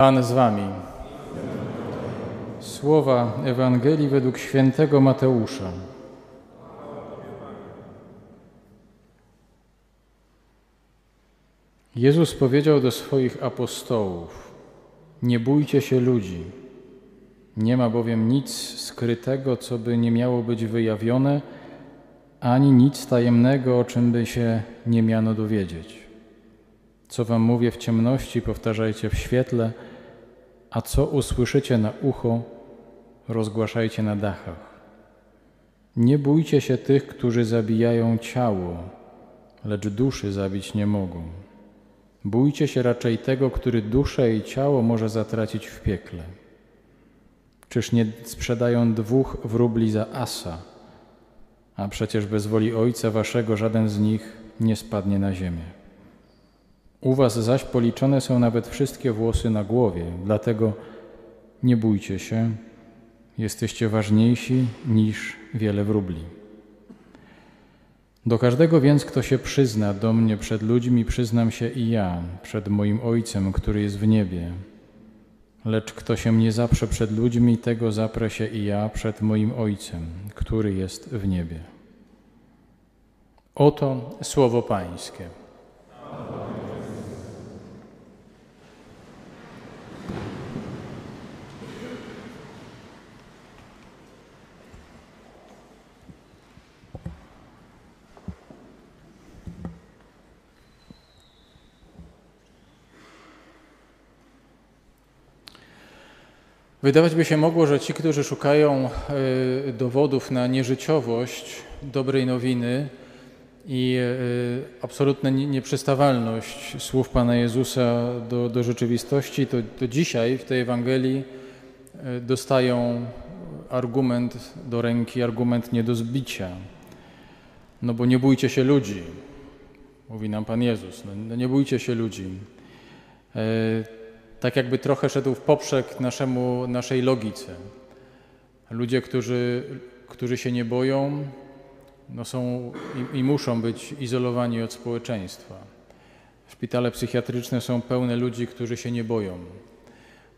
Pan z wami. Słowa Ewangelii według świętego Mateusza. Jezus powiedział do swoich apostołów: Nie bójcie się ludzi. Nie ma bowiem nic skrytego, co by nie miało być wyjawione, ani nic tajemnego, o czym by się nie miano dowiedzieć. Co wam mówię w ciemności, powtarzajcie w świetle, a co usłyszycie na ucho, rozgłaszajcie na dachach. Nie bójcie się tych, którzy zabijają ciało, lecz duszy zabić nie mogą. Bójcie się raczej tego, który duszę i ciało może zatracić w piekle. Czyż nie sprzedają dwóch wróbli za asa, a przecież bez woli Ojca Waszego żaden z nich nie spadnie na ziemię. U Was zaś policzone są nawet wszystkie włosy na głowie, dlatego nie bójcie się, jesteście ważniejsi niż wiele wróbli. Do każdego więc, kto się przyzna do mnie przed ludźmi, przyznam się i ja, przed moim Ojcem, który jest w niebie. Lecz kto się mnie zaprze przed ludźmi, tego zaprę się i ja przed moim Ojcem, który jest w niebie. Oto słowo Pańskie. Wydawać by się mogło, że ci, którzy szukają y, dowodów na nieżyciowość dobrej nowiny i y, absolutną nieprzystawalność słów Pana Jezusa do, do rzeczywistości, to, to dzisiaj w tej Ewangelii y, dostają argument do ręki, argument nie do zbicia. No bo nie bójcie się ludzi, mówi nam Pan Jezus. No, no nie bójcie się ludzi tak jakby trochę szedł w poprzek naszemu, naszej logice. Ludzie, którzy, którzy się nie boją, no są i, i muszą być izolowani od społeczeństwa. Szpitale psychiatryczne są pełne ludzi, którzy się nie boją,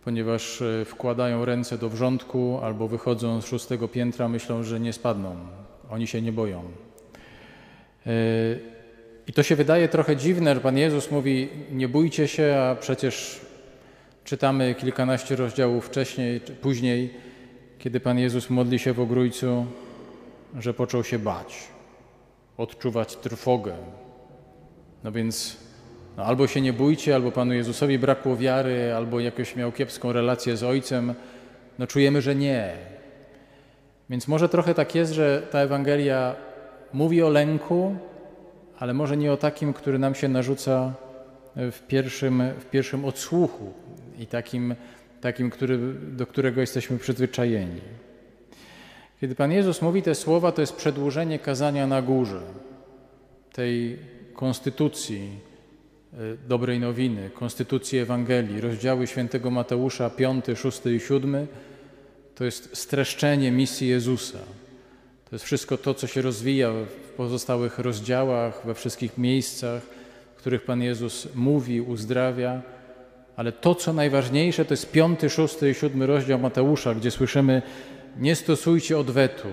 ponieważ e, wkładają ręce do wrzątku albo wychodzą z szóstego piętra, myślą, że nie spadną. Oni się nie boją. E, I to się wydaje trochę dziwne, że Pan Jezus mówi: Nie bójcie się, a przecież Czytamy kilkanaście rozdziałów wcześniej, później, kiedy Pan Jezus modli się w ogrójcu, że począł się bać, odczuwać trwogę. No więc no albo się nie bójcie, albo Panu Jezusowi brakło wiary, albo jakoś miał kiepską relację z Ojcem. No czujemy, że nie. Więc może trochę tak jest, że ta Ewangelia mówi o lęku, ale może nie o takim, który nam się narzuca w pierwszym, w pierwszym odsłuchu, i takim, takim który, do którego jesteśmy przyzwyczajeni. Kiedy Pan Jezus mówi te słowa, to jest przedłużenie kazania na górze, tej konstytucji e, dobrej nowiny, konstytucji Ewangelii, rozdziały świętego Mateusza 5, 6 i 7, to jest streszczenie misji Jezusa. To jest wszystko to, co się rozwija w pozostałych rozdziałach, we wszystkich miejscach, w których Pan Jezus mówi, uzdrawia ale to, co najważniejsze, to jest piąty, szósty i siódmy rozdział Mateusza, gdzie słyszymy: Nie stosujcie odwetu,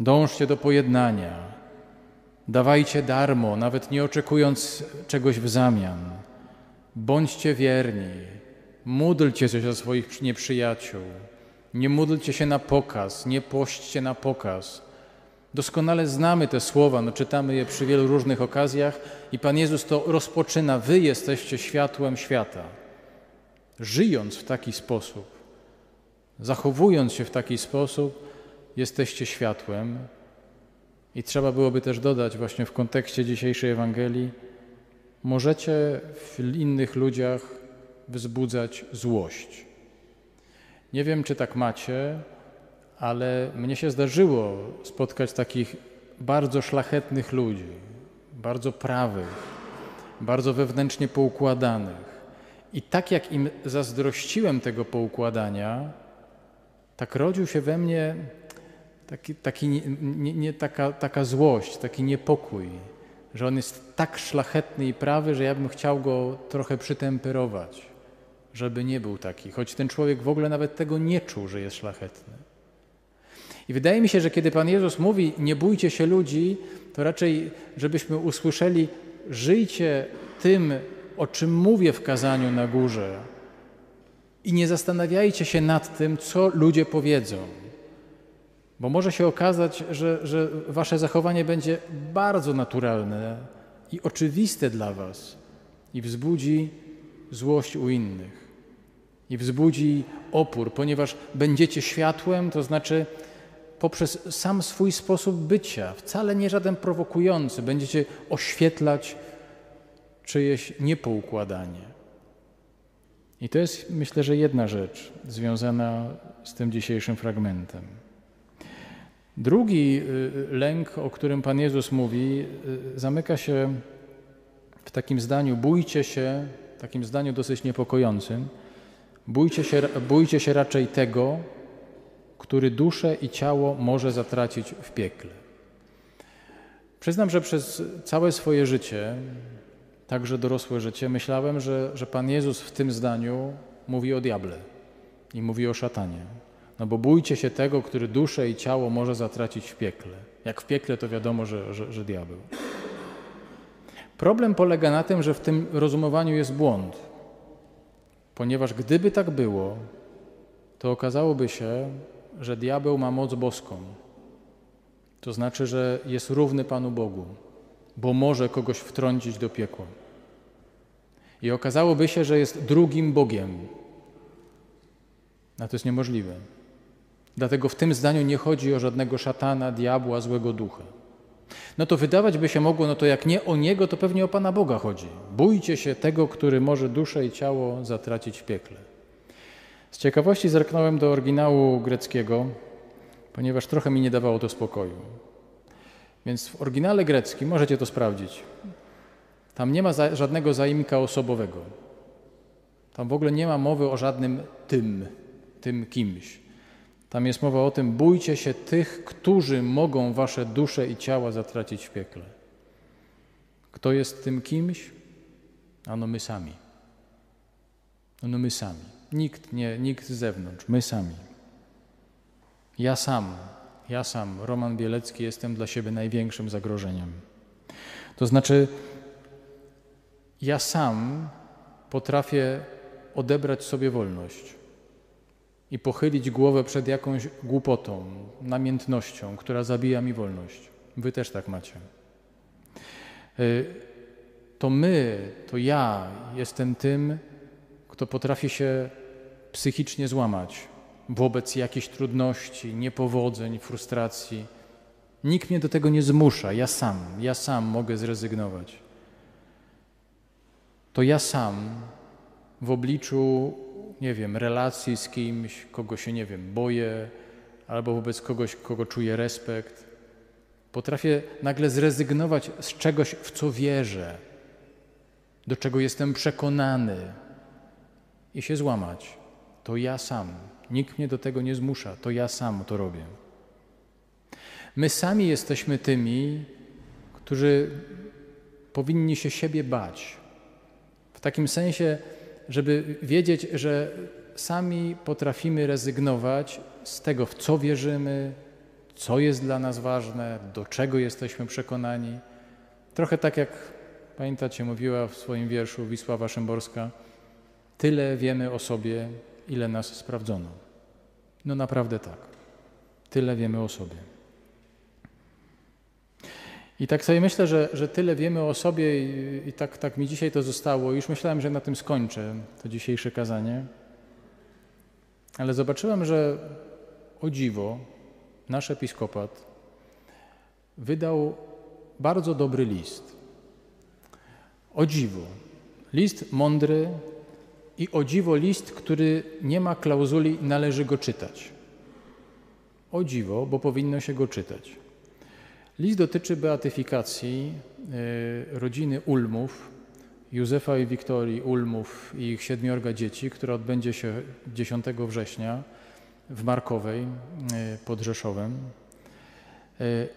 dążcie do pojednania, dawajcie darmo, nawet nie oczekując czegoś w zamian. Bądźcie wierni, módlcie się za swoich nieprzyjaciół. Nie módlcie się na pokaz, nie pośćcie na pokaz Doskonale znamy te słowa, no czytamy je przy wielu różnych okazjach i Pan Jezus to rozpoczyna. Wy jesteście światłem świata. Żyjąc w taki sposób, zachowując się w taki sposób, jesteście światłem. I trzeba byłoby też dodać właśnie w kontekście dzisiejszej Ewangelii, możecie w innych ludziach wzbudzać złość. Nie wiem, czy tak macie, ale mnie się zdarzyło spotkać takich bardzo szlachetnych ludzi, bardzo prawych, bardzo wewnętrznie poukładanych. I tak jak im zazdrościłem tego poukładania, tak rodził się we mnie taki, taki nie, nie, taka, taka złość, taki niepokój, że on jest tak szlachetny i prawy, że ja bym chciał go trochę przytemperować, żeby nie był taki, choć ten człowiek w ogóle nawet tego nie czuł, że jest szlachetny. I wydaje mi się, że kiedy Pan Jezus mówi, nie bójcie się ludzi, to raczej, żebyśmy usłyszeli, żyjcie tym, o czym mówię w kazaniu na górze. I nie zastanawiajcie się nad tym, co ludzie powiedzą. Bo może się okazać, że, że wasze zachowanie będzie bardzo naturalne i oczywiste dla was i wzbudzi złość u innych. I wzbudzi opór, ponieważ będziecie światłem, to znaczy poprzez sam swój sposób bycia, wcale nie żaden prowokujący, będziecie oświetlać czyjeś niepoukładanie. I to jest, myślę, że jedna rzecz związana z tym dzisiejszym fragmentem. Drugi y, lęk, o którym Pan Jezus mówi, y, zamyka się w takim zdaniu: bójcie się, takim zdaniu dosyć niepokojącym, bójcie się, bójcie się raczej tego, który duszę i ciało może zatracić w piekle. Przyznam, że przez całe swoje życie, także dorosłe życie, myślałem, że, że Pan Jezus w tym zdaniu mówi o diable i mówi o szatanie. No bo bójcie się tego, który duszę i ciało może zatracić w piekle. Jak w piekle, to wiadomo, że, że, że diabeł. Problem polega na tym, że w tym rozumowaniu jest błąd. Ponieważ gdyby tak było, to okazałoby się, że diabeł ma moc boską. To znaczy, że jest równy Panu Bogu, bo może kogoś wtrącić do piekła. I okazałoby się, że jest drugim Bogiem. A to jest niemożliwe. Dlatego w tym zdaniu nie chodzi o żadnego szatana, diabła, złego ducha. No to wydawać by się mogło, no to jak nie o niego, to pewnie o Pana Boga chodzi. Bójcie się tego, który może duszę i ciało zatracić w piekle. Z ciekawości zerknąłem do oryginału greckiego, ponieważ trochę mi nie dawało to spokoju. Więc w oryginale greckim, możecie to sprawdzić, tam nie ma za, żadnego zaimka osobowego. Tam w ogóle nie ma mowy o żadnym tym, tym kimś. Tam jest mowa o tym, bójcie się tych, którzy mogą wasze dusze i ciała zatracić w piekle. Kto jest tym kimś? Ano my sami. Ano my sami. Nikt, nie, nikt z zewnątrz, my sami. Ja sam, ja sam, Roman Bielecki, jestem dla siebie największym zagrożeniem. To znaczy, ja sam potrafię odebrać sobie wolność i pochylić głowę przed jakąś głupotą, namiętnością, która zabija mi wolność. Wy też tak macie. Y, to my, to ja jestem tym, kto potrafi się psychicznie złamać wobec jakichś trudności, niepowodzeń, frustracji. Nikt mnie do tego nie zmusza, ja sam, ja sam mogę zrezygnować. To ja sam w obliczu nie wiem, relacji z kimś, kogo się, nie wiem, boję, albo wobec kogoś, kogo czuję respekt. Potrafię nagle zrezygnować z czegoś, w co wierzę, do czego jestem przekonany i się złamać. To ja sam. Nikt mnie do tego nie zmusza, to ja sam to robię. My sami jesteśmy tymi, którzy powinni się siebie bać. W takim sensie, żeby wiedzieć, że sami potrafimy rezygnować z tego, w co wierzymy, co jest dla nas ważne, do czego jesteśmy przekonani. Trochę tak jak pamiętacie, mówiła w swoim wierszu Wisława Szymborska, tyle wiemy o sobie, ile nas sprawdzono. No naprawdę tak. Tyle wiemy o sobie. I tak sobie myślę, że, że tyle wiemy o sobie i, i, tak, tak mi dzisiaj to zostało. Już myślałem, że na tym skończę to dzisiejsze kazanie. Ale zobaczyłem, że o dziwo nasz episkopat wydał bardzo dobry list. O dziwo. List mądry i o dziwo list, który nie ma klauzuli należy go czytać. O dziwo, bo powinno się go czytać. List dotyczy beatyfikacji e, rodziny Ulmów, Józefa i Wiktorii Ulmów i ich siedmiorga dzieci, która odbędzie się 10 września w Markowej e, pod Rzeszowem. E,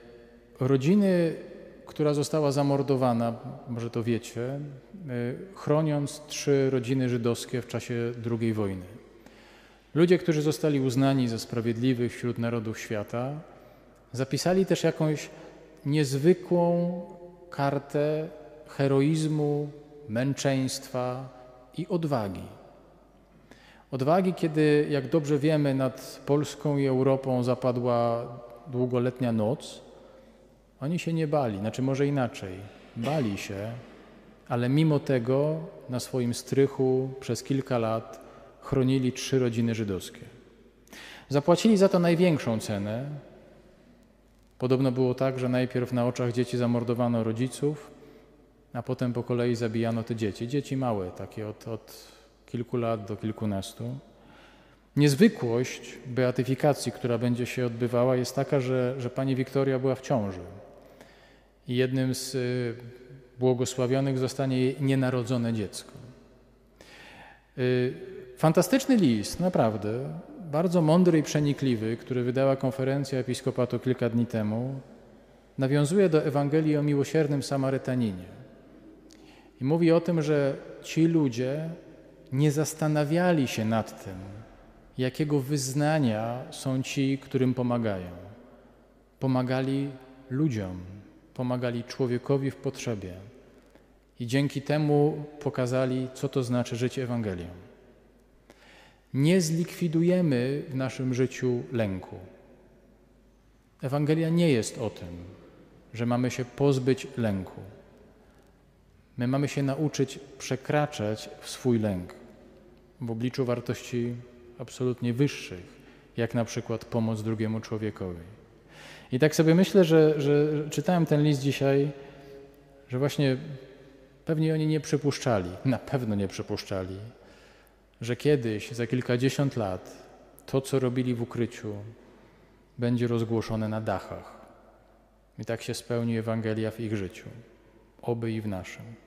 rodziny która została zamordowana, może to wiecie, chroniąc trzy rodziny żydowskie w czasie II wojny. Ludzie, którzy zostali uznani za sprawiedliwych wśród narodów świata, zapisali też jakąś niezwykłą kartę heroizmu, męczeństwa i odwagi. Odwagi, kiedy, jak dobrze wiemy, nad Polską i Europą zapadła długoletnia noc, oni się nie bali, znaczy może inaczej, bali się, ale mimo tego na swoim strychu przez kilka lat chronili trzy rodziny żydowskie. Zapłacili za to największą cenę. Podobno było tak, że najpierw na oczach dzieci zamordowano rodziców, a potem po kolei zabijano te dzieci. Dzieci małe, takie od, od kilku lat do kilkunastu. Niezwykłość beatyfikacji, która będzie się odbywała, jest taka, że, że pani Wiktoria była w ciąży. I jednym z y, błogosławionych zostanie jej nienarodzone dziecko. Y, fantastyczny list, naprawdę, bardzo mądry i przenikliwy, który wydała konferencja episkopatu kilka dni temu, nawiązuje do Ewangelii o miłosiernym Samarytaninie. I mówi o tym, że ci ludzie nie zastanawiali się nad tym, jakiego wyznania są ci, którym pomagają. Pomagali ludziom, pomagali człowiekowi w potrzebie i dzięki temu pokazali, co to znaczy żyć Ewangelią. Nie zlikwidujemy w naszym życiu lęku. Ewangelia nie jest o tym, że mamy się pozbyć lęku. My mamy się nauczyć przekraczać swój lęk w obliczu wartości absolutnie wyższych, jak na przykład pomoc drugiemu człowiekowi. I tak sobie myślę, że, że czytałem ten list dzisiaj, że właśnie pewnie oni nie przypuszczali, na pewno nie przypuszczali, że kiedyś, za kilkadziesiąt lat, to, co robili w ukryciu, będzie rozgłoszone na dachach. I tak się spełni Ewangelia w ich życiu, oby i w naszym.